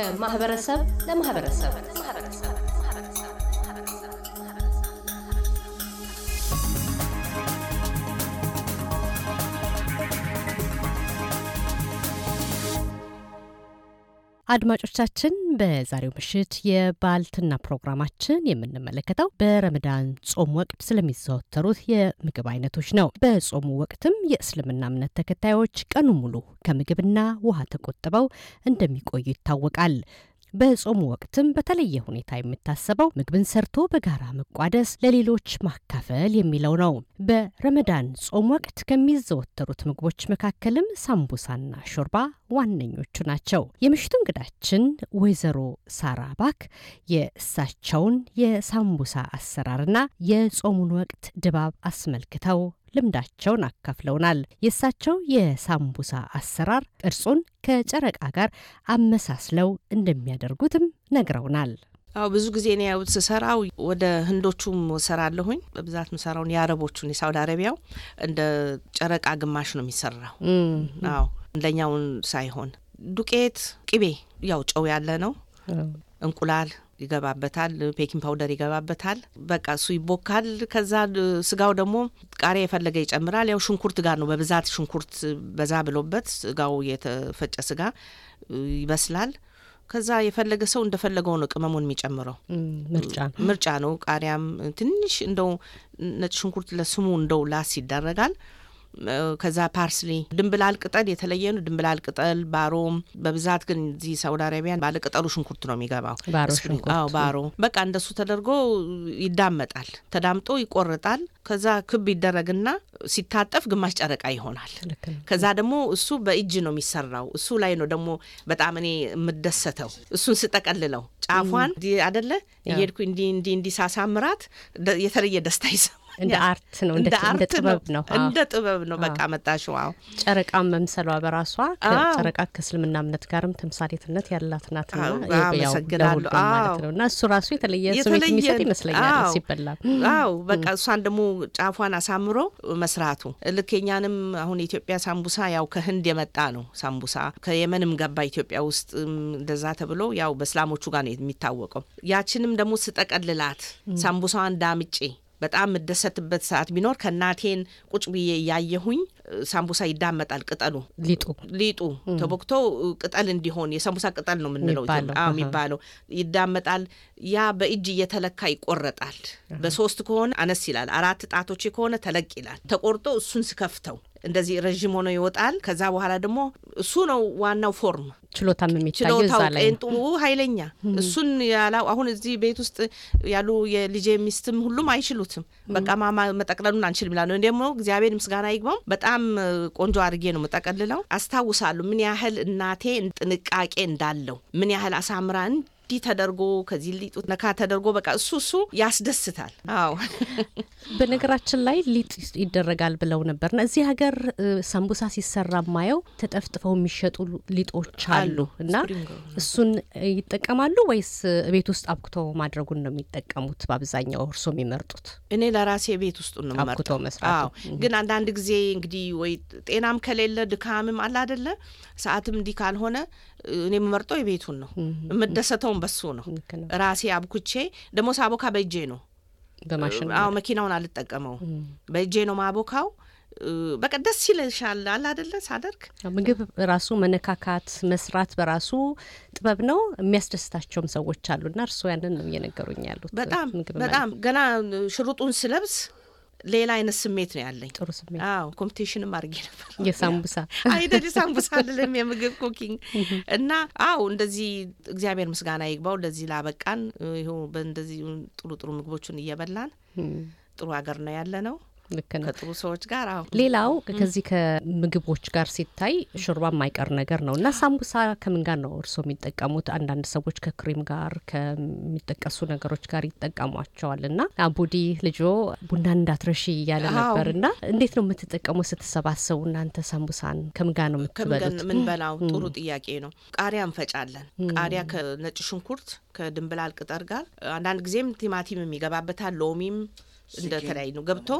ከማህበረሰብ ለማህበረሰብ አድማጮቻችን በዛሬው ምሽት የባልትና ፕሮግራማችን የምንመለከተው በረመዳን ጾም ወቅት ስለሚዘወተሩት የምግብ አይነቶች ነው። በጾሙ ወቅትም የእስልምና እምነት ተከታዮች ቀኑ ሙሉ ከምግብና ውሃ ተቆጥበው እንደሚቆዩ ይታወቃል። በጾሙ ወቅትም በተለየ ሁኔታ የሚታሰበው ምግብን ሰርቶ በጋራ መቋደስ፣ ለሌሎች ማካፈል የሚለው ነው። በረመዳን ጾም ወቅት ከሚዘወተሩት ምግቦች መካከልም ሳምቡሳና ሾርባ ዋነኞቹ ናቸው። የምሽቱ እንግዳችን ወይዘሮ ሳራ ባክ የእሳቸውን የሳምቡሳ አሰራርና የጾሙን ወቅት ድባብ አስመልክተው ልምዳቸውን አካፍለውናል። የእሳቸው የሳምቡሳ አሰራር ቅርጹን ከጨረቃ ጋር አመሳስለው እንደሚያደርጉትም ነግረውናል። አዎ ብዙ ጊዜ እኔ ያው ስሰራው ወደ ህንዶቹም ሰራለሁኝ። በብዛት ምሰራውን የአረቦቹን የሳውዲ አረቢያው እንደ ጨረቃ ግማሽ ነው የሚሰራው። አዎ እንደኛውን ሳይሆን ዱቄት፣ ቅቤ ያው ጨው ያለ ነው፣ እንቁላል ይገባበታል፣ baking powder ይገባበታል። በቃ እሱ ይቦካል። ከዛ ስጋው ደግሞ ቃሪያ የፈለገ ይጨምራል። ያው ሽንኩርት ጋር ነው በብዛት ሽንኩርት በዛ ብሎበት ስጋው የተፈጨ ስጋ ይበስላል። ከዛ የፈለገ ሰው እንደፈለገው ነው ቅመሙን የሚጨምረው። ምርጫ ነው ምርጫ ነው። ቃሪያም ትንሽ እንደው ነጭ ሽንኩርት ለስሙ እንደው ላስ ይደረጋል። ከዛ ፓርስሊ ድንብላል ቅጠል የተለየ ነው። ድንብላል ቅጠል ባሮም፣ በብዛት ግን እዚህ ሳውዲ አረቢያን ባለ ቅጠሉ ሽንኩርት ነው የሚገባው። ባሮ አዎ ባሮ በቃ እንደሱ ተደርጎ ይዳመጣል። ተዳምጦ ይቆርጣል። ከዛ ክብ ይደረግና ሲታጠፍ ግማሽ ጨረቃ ይሆናል። ከዛ ደግሞ እሱ በእጅ ነው የሚሰራው። እሱ ላይ ነው ደግሞ በጣም እኔ የምደሰተው እሱን ስጠቀልለው ጫፏን አደለ እየሄድኩ እንዲ እንዲ እንዲ ሳሳምራት የተለየ ደስታ ይሰማል። እንደ አርት ነው፣ እንደ ጥበብ ነው፣ እንደ ጥበብ ነው። በቃ መጣሽው። አዎ ጨረቃን መምሰሏ በራሷ ከጨረቃ ከእስልምና እምነት ጋርም ተምሳሌትነት ያላት ናት ማለት ነው። እና እሱ ራሱ የተለየ ስሜት የሚሰጥ ይመስለኛል ሲበላ። አዎ በቃ እሷን ደግሞ ጫፏን አሳምሮ መስራቱ ልክ የኛንም አሁን የኢትዮጵያ ሳምቡሳ ያው ከህንድ የመጣ ነው። ሳምቡሳ ከየመንም ገባ ኢትዮጵያ ውስጥ እንደዛ ተብሎ ያው በእስላሞቹ ጋር ነው የሚታወቀው። ያችንም ደግሞ ስጠቀልላት ሳምቡሳዋን ዳምጬ በጣም የምደሰትበት ሰዓት ቢኖር ከእናቴን ቁጭ ብዬ እያየሁኝ ሳምቡሳ ይዳመጣል። ቅጠሉ ሊጡ ሊጡ ተቦክቶ ቅጠል እንዲሆን የሳምቡሳ ቅጠል ነው የምንለው የሚባለው ይዳመጣል። ያ በእጅ እየተለካ ይቆረጣል። በሶስት ከሆነ አነስ ይላል። አራት ጣቶች ከሆነ ተለቅ ይላል። ተቆርጦ እሱን ስከፍተው እንደዚህ ረዥም ሆኖ ይወጣል። ከዛ በኋላ ደግሞ እሱ ነው ዋናው form ችሎታም የሚታየው እዛ ላይ ጤንጡ ኃይለኛ እሱን ያላው አሁን እዚህ ቤት ውስጥ ያሉ የልጄ ሚስትም ሁሉም አይችሉትም። በቃ ማማ መጠቅለሉን አንችልም ይላሉ። ደግሞ እግዚአብሔር ምስጋና ይግባው በጣም ቆንጆ አድርጌ ነው መጠቀልለው። አስታውሳሉ ምን ያህል እናቴ ጥንቃቄ እንዳለው ምን ያህል አሳምራ እንዲህ ተደርጎ ከዚህ ሊጡ ነካ ተደርጎ በቃ እሱ እሱ ያስደስታል። አዎ በነገራችን ላይ ሊጥ ይደረጋል ብለው ነበርና እዚህ ሀገር ሳምቡሳ ሲሰራ ማየው ተጠፍጥፈው የሚሸጡ ሊጦች አሉ እና እሱን ይጠቀማሉ ወይስ ቤት ውስጥ አብኩተው ማድረጉን ነው የሚጠቀሙት? በአብዛኛው እርሶ የሚመርጡት? እኔ ለራሴ ቤት ውስጥ ነው አብኩተው መስራት። ግን አንዳንድ ጊዜ እንግዲህ ወይ ጤናም ከሌለ ድካምም አለ አደለ፣ ሰዓትም እንዲህ ካልሆነ እኔ የምመርጠው የቤቱን ነው። የምደሰተውን በሱ ነው። ራሴ አብኩቼ ደግሞ ሳቦካ በእጄ ነው አዎ፣ መኪናውን አልጠቀመው በእጄ ነው ማቦካው። በቃ ደስ ይልሻል አለ አደለ ሳደርግ ምግብ ራሱ መነካካት መስራት በራሱ ጥበብ ነው። የሚያስደስታቸውም ሰዎች አሉና እርስዎ ያንን ነው እየነገሩኝ ያሉት። በጣም በጣም ገና ሽርጡን ስለብስ ሌላ አይነት ስሜት ነው ያለኝ። ጥሩ ስሜት። አዎ competition ም አድርጌ ነበር። የሳምቡሳ አይደል የሳምቡሳ አይደለም የምግብ cooking እና አዎ እንደዚህ እግዚአብሔር ምስጋና ይግባው ለዚህ ላበቃን። ይኸው በእንደዚህ ጥሩ ጥሩ ምግቦችን እየበላን ጥሩ ሀገር ነው ያለ ነው። ልክ ነው። ከጥሩ ሰዎች ጋር አዎ። ሌላው ከዚህ ከምግቦች ጋር ሲታይ ሾርባ የማይቀር ነገር ነው እና ሳምቡሳ ከምን ጋር ነው እርስዎ የሚጠቀሙት? አንዳንድ ሰዎች ከክሬም ጋር ከሚጠቀሱ ነገሮች ጋር ይጠቀሟቸዋል እና አቡዲ ልጆ ቡና እንዳትረሺ እያለ ነበር እና እንዴት ነው የምትጠቀሙ ስትሰባሰቡ እናንተ ሳምቡሳን ከምን ጋር ነው የምትበሉት? ምንበላው ጥሩ ጥያቄ ነው። ቃሪያ እንፈጫለን። ቃሪያ ከነጭ ሽንኩርት ከድንብላል ቅጠር ጋር አንዳንድ ጊዜም ቲማቲም የሚገባበታል ሎሚም እንደተለያዩ ነው ገብቶ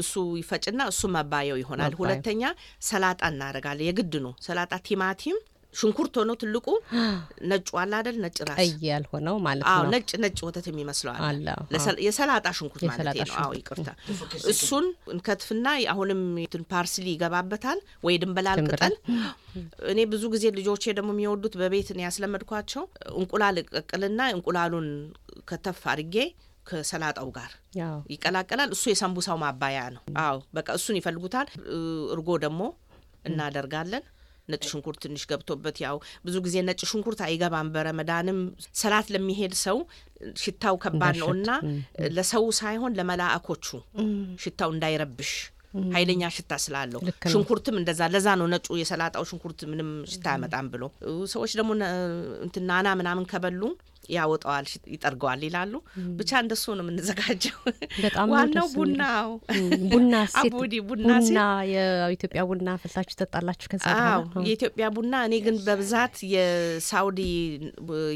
እሱ ይፈጭና እሱ መባየው ይሆናል። ሁለተኛ ሰላጣ እናደርጋለን። የግድ ነው ሰላጣ ቲማቲም ሽንኩርት ሆኖ ትልቁ ነጩ አለ አይደል? ነጭ ራስ ቀይ ያልሆነው ማለት ነው። ነጭ ነጭ ወተት ለሰ- የሰላጣ ሽንኩርት ማለት ነው። አዎ ይቅርታ፣ እሱን እንከትፍና አሁንም እንትን ፓርስሊ ይገባበታል ወይ ድንበላል ቅጠል። እኔ ብዙ ጊዜ ልጆቼ ደግሞ የሚወዱት በቤት እኔ ያስለመድኳቸው እንቁላል እቀቅልና እንቁላሉን ከተፍ አድርጌ ከሰላጣው ጋር ይቀላቀላል። እሱ የሰንቡሳው ማባያ ነው። አዎ በቃ እሱን ይፈልጉታል። እርጎ ደግሞ እናደርጋለን። ነጭ ሽንኩርት ትንሽ ገብቶበት ያው ብዙ ጊዜ ነጭ ሽንኩርት አይገባም። በረመዳንም ሰላት ለሚሄድ ሰው ሽታው ከባድ ነው እና ለሰው ሳይሆን ለመላእኮቹ ሽታው እንዳይረብሽ ኃይለኛ ሽታ ስላለው ሽንኩርትም እንደዛ ለዛ ነው ነጩ የሰላጣው ሽንኩርት ምንም ሽታ አያመጣም ብሎ ሰዎች ደግሞ እንትን ናና ምናምን ከበሉ ያወጣዋል፣ ይጠርገዋል ይላሉ። ብቻ እንደሱ ነው የምንዘጋጀው። በጣም ዋናው ቡናው ቡና አቦዲ ቡና ሴት ቡና የኢትዮጵያ ቡና አፍልታችሁ ትጠጣላችሁ? ከዛ የኢትዮጵያ ቡና እኔ ግን በብዛት የሳውዲ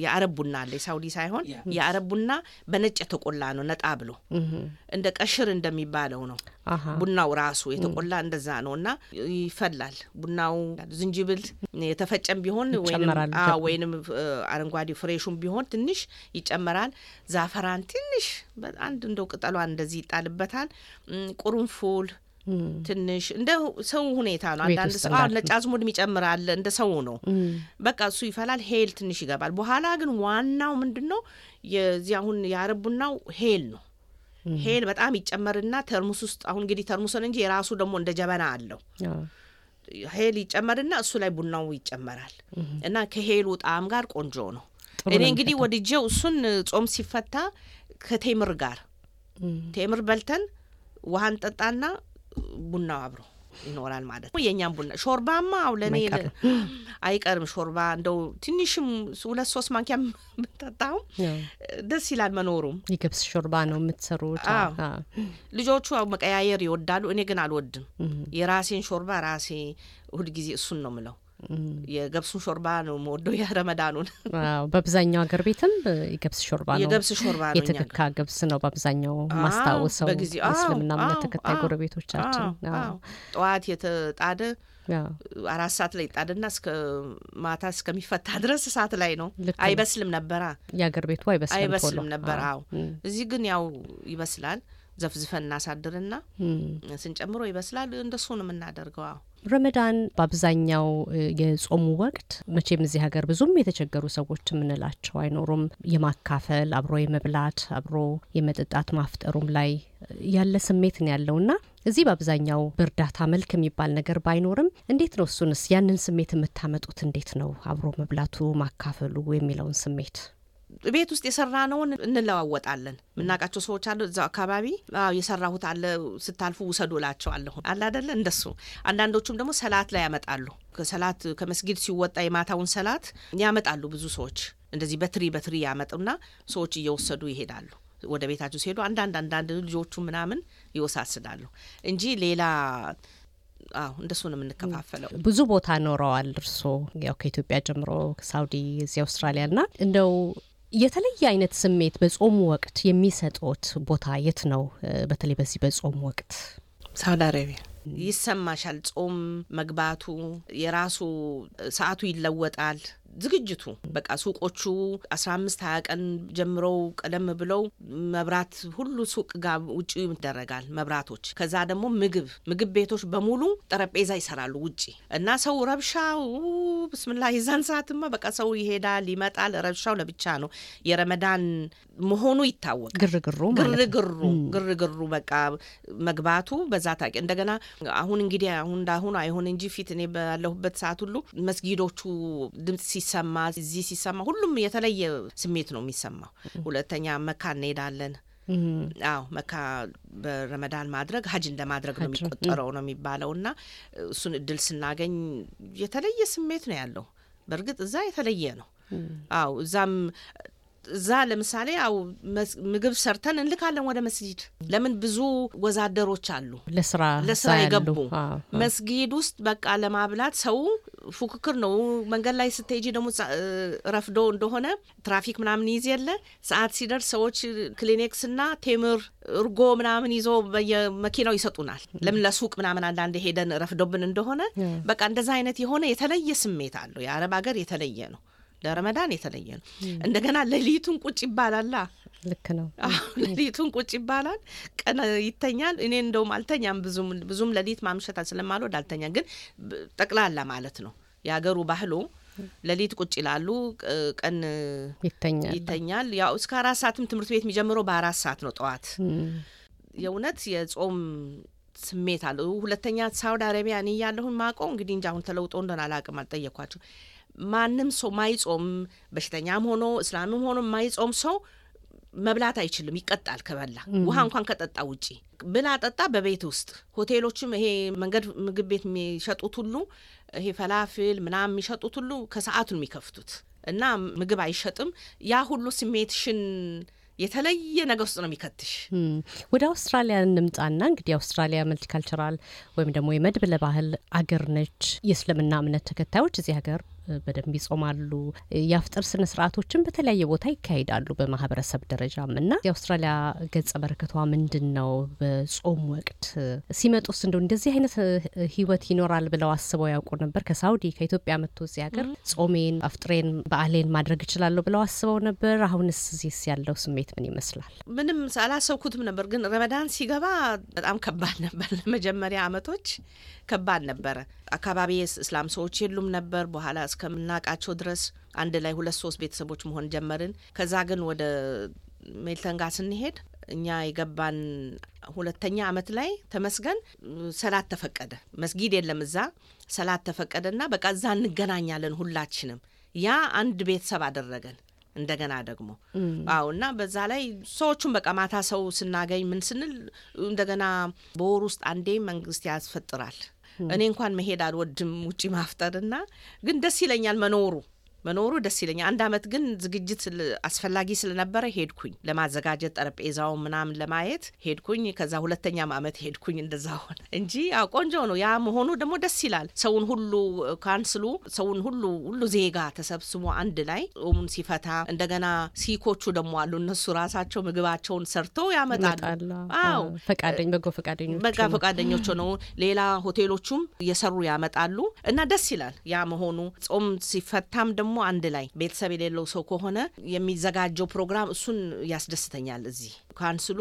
የአረብ ቡና አለ። የሳውዲ ሳይሆን የአረብ ቡና በነጭ የተቆላ ነው፣ ነጣ ብሎ እንደ ቀሽር እንደሚባለው ነው። ቡናው ራሱ የተቆላ እንደዛ ነው እና ይፈላል። ቡናው ዝንጅብል የተፈጨም ቢሆን ወይንም አረንጓዴ fresh ኡም ቢሆን ትንሽ ይጨመራል። ዛፈራን ትንሽ አንድ እንደው ቅጠሏን እንደዚህ ይጣልበታል። ቁርንፉል ትንሽ እንደ ሰው ሁኔታ ነው። አንዳንድ ሰው ነጭ አዝሙድ ይጨምራል። እንደ ሰው ነው። በቃ እሱ ይፈላል። ሄል ትንሽ ይገባል። በኋላ ግን ዋናው ምንድን ነው የዚህ አሁን የአረብ ቡናው ሄል ነው። ሄል በጣም ይጨመርና ተርሙስ ውስጥ አሁን እንግዲህ ተርሙስን እንጂ የራሱ ደግሞ እንደ ጀበና አለው። ሄል ይጨመርና እሱ ላይ ቡናው ይጨመራል እና ከሄሉ ጣዕም ጋር ቆንጆ ነው። እኔ እንግዲህ ወድጄው እሱን ጾም ሲፈታ ከቴምር ጋር ቴምር በልተን ውሃን ጠጣና ቡናው አብሮ ይኖራል ማለት ነው። የእኛም ቡና ሾርባማ አው ለእኔ አይቀርም። ሾርባ እንደው ትንሽም ሁለት ሶስት ማንኪያም ብንጠጣውም ያው ደስ ይላል መኖሩም። የገብስ ሾርባ ነው የምትሰሩት? ልጆቹ መቀያየር ይወዳሉ። እኔ ግን አልወድም። የራሴን ሾርባ ራሴ ሁልጊዜ እሱን ነው ምለው። የገብሱን ሾርባ ነው የምወደው የረመዳኑን በአብዛኛው ሀገር ቤትም የገብስ ሾርባ ነው። የገብስ ሾርባ ነው የተከካ ገብስ ነው በአብዛኛው ማስታወሰው የእስልምና እምነት ተከታይ ጎረቤቶቻችን። ጠዋት የተጣደ አራት ሰዓት ላይ ይጣድና እስከ ማታ እስከሚፈታ ድረስ እሳት ላይ ነው። አይበስልም ነበራ። የአገር ቤቱ አይበስልም ነበር። አዎ። እዚህ ግን ያው ይበስላል። ዘፍዝፈን እናሳድርና ስንጨምሮ ይበስላል። እንደሱ ነው የምናደርገው። አዎ ረመዳን በአብዛኛው የጾሙ ወቅት መቼም እዚህ ሀገር ብዙም የተቸገሩ ሰዎች የምንላቸው አይኖሩም። የማካፈል አብሮ የመብላት አብሮ የመጠጣት ማፍጠሩም ላይ ያለ ስሜት ነው ያለውና እዚህ በአብዛኛው በእርዳታ መልክ የሚባል ነገር ባይኖርም እንዴት ነው እሱንስ ያንን ስሜት የምታመጡት? እንዴት ነው አብሮ መብላቱ ማካፈሉ የሚለውን ስሜት? ቤት ውስጥ የሰራነውን እንለዋወጣለን። የምናውቃቸው ሰዎች አሉ እዛው አካባቢ። የሰራሁት አለ ስታልፉ ውሰዱ እላቸዋለሁ። አለ አይደለ እንደሱ። አንዳንዶቹም ደግሞ ሰላት ላይ ያመጣሉ። ከሰላት ከመስጊድ ሲወጣ የማታውን ሰላት ያመጣሉ። ብዙ ሰዎች እንደዚህ በትሪ በትሪ ያመጡና ሰዎች እየወሰዱ ይሄዳሉ። ወደ ቤታቸው ሲሄዱ አንዳንድ አንዳንድ ልጆቹ ምናምን ይወሳስዳሉ እንጂ ሌላ አዎ እንደሱ ነው የምንከፋፈለው። ብዙ ቦታ ኖረዋል እርስዎ ያው ከኢትዮጵያ ጀምሮ ሳውዲ፣ እዚህ አውስትራሊያ ና እንደው የተለየ አይነት ስሜት በጾሙ ወቅት የሚሰጡት ቦታ የት ነው? በተለይ በዚህ በጾሙ ወቅት ሳውዲ አረቢያ ይሰማሻል። ጾም መግባቱ የራሱ ሰዓቱ ይለወጣል። ዝግጅቱ በቃ ሱቆቹ አስራ አምስት ሀያ ቀን ጀምረው ቀደም ብለው መብራት ሁሉ ሱቅ ጋር ውጭ ይደረጋል መብራቶች። ከዛ ደግሞ ምግብ ምግብ ቤቶች በሙሉ ጠረጴዛ ይሰራሉ ውጪ እና ሰው ረብሻው ብስምላ የዛን ሰዓትማ በቃ ሰው ይሄዳል ይመጣል። ረብሻው ለብቻ ነው። የረመዳን መሆኑ ይታወቃል። ግርግሩ ግርግሩ ግርግሩ በቃ መግባቱ በዛ ታውቂ። እንደገና አሁን እንግዲህ አሁን እንዳሁኑ አይሆን እንጂ ፊት እኔ ባለሁበት ሰዓት ሁሉ መስጊዶቹ ድምጽ ሲሰማ እዚህ ሲሰማ ሁሉም የተለየ ስሜት ነው የሚሰማው። ሁለተኛ መካ እንሄዳለን። አዎ መካ በረመዳን ማድረግ ሀጅ እንደማድረግ ነው የሚቆጠረው ነው የሚባለው እና እሱን እድል ስናገኝ የተለየ ስሜት ነው ያለው። በእርግጥ እዛ የተለየ ነው። አዎ እዛም እዛ ለምሳሌ አው ምግብ ሰርተን እንልካለን ወደ መስጊድ። ለምን ብዙ ወዛደሮች አሉ ለስራ ለስራ የገቡ መስጊድ ውስጥ በቃ ለማብላት ሰው ፉክክር ነው። መንገድ ላይ ስትሄጂ ደግሞ ረፍዶ እንደሆነ ትራፊክ ምናምን ይዝ የለ ሰዓት ሲደርስ ሰዎች ክሊኔክስና ቴምር እርጎ ምናምን ይዞ በየመኪናው ይሰጡናል። ለምን ለሱቅ ምናምን አንዳንድ ሄደን ረፍዶብን እንደሆነ በቃ እንደዛ አይነት የሆነ የተለየ ስሜት አለው። የአረብ ሀገር የተለየ ነው። ለረመዳን የተለየ ነው። እንደገና ሌሊቱን ቁጭ ይባላላ። ልክ ነው። ሌሊቱን ቁጭ ይባላል፣ ቀን ይተኛል። እኔ እንደውም አልተኛም ብዙም ብዙም ሌሊት ማምሸት ስለማልወድ አልተኛም። ግን ጠቅላላ ማለት ነው የሀገሩ ባህሉ ሌሊት ቁጭ ይላሉ፣ ቀን ይተኛል ይተኛል። ያው እስከ አራት ሰዓትም ትምህርት ቤት የሚጀምረው በአራት ሰዓት ነው ጠዋት። የእውነት የጾም ስሜት አለው። ሁለተኛ ሳውዲ አረቢያ እኔ እያለሁን ማውቀው እንግዲህ እንጂ አሁን ተለውጦ እንደሆነ አላውቅም፣ አልጠየኳቸው። ማንም ሰው ማይጾም በሽተኛም ሆኖ እስላምም ሆኖ ማይጾም ሰው መብላት አይችልም፣ ይቀጣል ከበላ ውሃ እንኳን ከጠጣ ውጪ ብላ ጠጣ በቤት ውስጥ ሆቴሎችም ይሄ መንገድ ምግብ ቤት የሚሸጡት ሁሉ ይሄ ፈላፍል ምናምን የሚሸጡት ሁሉ ከሰዓቱን የሚከፍቱት እና ምግብ አይሸጥም። ያ ሁሉ ስሜትሽን የተለየ ነገር ውስጥ ነው የሚከትሽ። ወደ አውስትራሊያ እንምጣና እንግዲህ አውስትራሊያ መልቲካልቸራል ወይም ደግሞ የመድብለ ባህል አገር ነች። የእስልምና እምነት ተከታዮች እዚህ ሀገር በደንብ ይጾማሉ። የአፍጥር ስነ ስርዓቶችን በተለያየ ቦታ ይካሄዳሉ በማህበረሰብ ደረጃም እና የአውስትራሊያ ገጸ በረከቷ ምንድን ነው? በጾም ወቅት ሲመጡስ እንደው እንደዚህ አይነት ህይወት ይኖራል ብለው አስበው ያውቁ ነበር? ከሳውዲ ከኢትዮጵያ መጥቶ እዚህ ሀገር ጾሜን፣ አፍጥሬን፣ በዓሌን ማድረግ እችላለሁ ብለው አስበው ነበር? አሁንስ እዚህስ ያለው ስሜት ምን ይመስላል? ምንም አላሰብኩትም ነበር፣ ግን ረመዳን ሲገባ በጣም ከባድ ነበር። ለመጀመሪያ አመቶች ከባድ ነበረ። አካባቢ እስላም ሰዎች የሉም ነበር። በኋላ እስከምናውቃቸው ድረስ አንድ ላይ ሁለት ሶስት ቤተሰቦች መሆን ጀመርን። ከዛ ግን ወደ ሜልተን ጋር ስንሄድ እኛ የገባን ሁለተኛ አመት ላይ ተመስገን ሰላት ተፈቀደ። መስጊድ የለም እዛ ሰላት ተፈቀደና በቃ እዛ እንገናኛለን ሁላችንም። ያ አንድ ቤተሰብ አደረገን። እንደገና ደግሞ አዎ እና በዛ ላይ ሰዎቹን በቃ ማታ ሰው ስናገኝ ምን ስንል እንደገና በወር ውስጥ አንዴ መንግስት ያስፈጥራል። እኔ እንኳን መሄድ አልወድም ውጪ ማፍጠርና ግን ደስ ይለኛል መኖሩ መኖሩ ደስ ይለኛል። አንድ አመት ግን ዝግጅት አስፈላጊ ስለነበረ ሄድኩኝ ለማዘጋጀት ጠረጴዛው ምናምን ለማየት ሄድኩኝ። ከዛ ሁለተኛም አመት ሄድኩኝ እንደዛ ሆነ እንጂ ቆንጆ ነው። ያ መሆኑ ደግሞ ደስ ይላል። ሰውን ሁሉ ካንስሉ ሰውን ሁሉ ሁሉ ዜጋ ተሰብስቦ አንድ ላይ ጾሙን ሲፈታ እንደገና ሲኮቹ ደግሞ አሉ እነሱ ራሳቸው ምግባቸውን ሰርተው ያመጣሉ። አዎ ፈቃደኝ በጎ ፈቃደኞች በጋ ፈቃደኞች ነው። ሌላ ሆቴሎቹም እየሰሩ ያመጣሉ እና ደስ ይላል ያ መሆኑ ጾም ሲፈታም ደግሞ ደግሞ አንድ ላይ ቤተሰብ የሌለው ሰው ከሆነ የሚዘጋጀው ፕሮግራም እሱን ያስደስተኛል። እዚህ ካንስሉ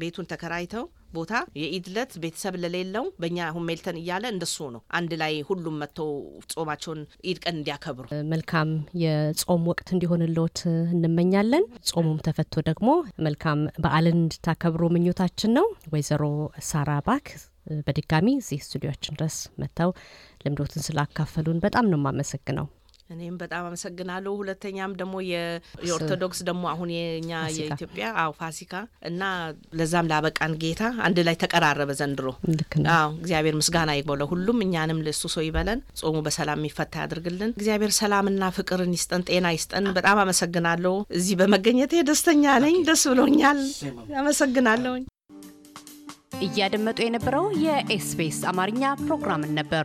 ቤቱን ተከራይተው ቦታ የኢድ ዕለት ቤተሰብ ለሌለው በእኛ አሁን ሜልተን እያለ እንደሱ ነው። አንድ ላይ ሁሉም መጥተው ጾማቸውን ኢድ ቀን እንዲያከብሩ መልካም የጾም ወቅት እንዲሆንልዎት እንመኛለን። ጾሙም ተፈቶ ደግሞ መልካም በዓልን እንድታከብሩ ምኞታችን ነው። ወይዘሮ ሳራ ባክ በድጋሚ እዚህ ስቱዲዮችን ድረስ መጥተው ልምዶትን ስላካፈሉን በጣም ነው የማመሰግነው። እኔም በጣም አመሰግናለሁ። ሁለተኛም ደግሞ የኦርቶዶክስ ደግሞ አሁን የኛ የኢትዮጵያ አዎ ፋሲካ እና ለዛም ላበቃን ጌታ አንድ ላይ ተቀራረበ ዘንድሮ። አዎ እግዚአብሔር ምስጋና ይግባው ለሁሉም፣ እኛንም ለእሱ ሰው ይበለን፣ ጾሙ በሰላም የሚፈታ ያድርግልን። እግዚአብሔር ሰላምና ፍቅርን ይስጠን፣ ጤና ይስጠን። በጣም አመሰግናለሁ። እዚህ በመገኘቴ ደስተኛ ነኝ፣ ደስ ብሎኛል። አመሰግናለሁኝ። እያደመጡ የነበረው የ SBS አማርኛ ፕሮግራምን ነበር።